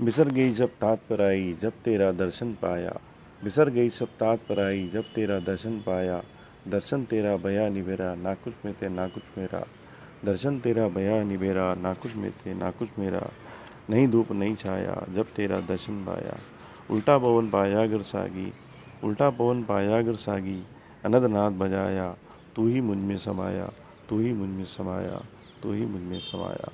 बिसर गई जब तात पर आई, जब तेरा दर्शन पाया। बिसर गई सब तात पर आई, जब तेरा दर्शन पाया। दर्शन तेरा बया निबेरा ना कुछ में थे, ना कुछ मेरा। दर्शन तेरा बया निबेरा ना कुछ में थे, ना कुछ मेरा। नहीं धूप नहीं छाया, जब तेरा दर्शन पाया। उल्टा पवन पाया गर सागी, उल्टा पवन पाया गर सागी अनद बजाया, तू ही मुझमें समाया, तू ही मुझमें समाया, तू ही मुझमें समाया।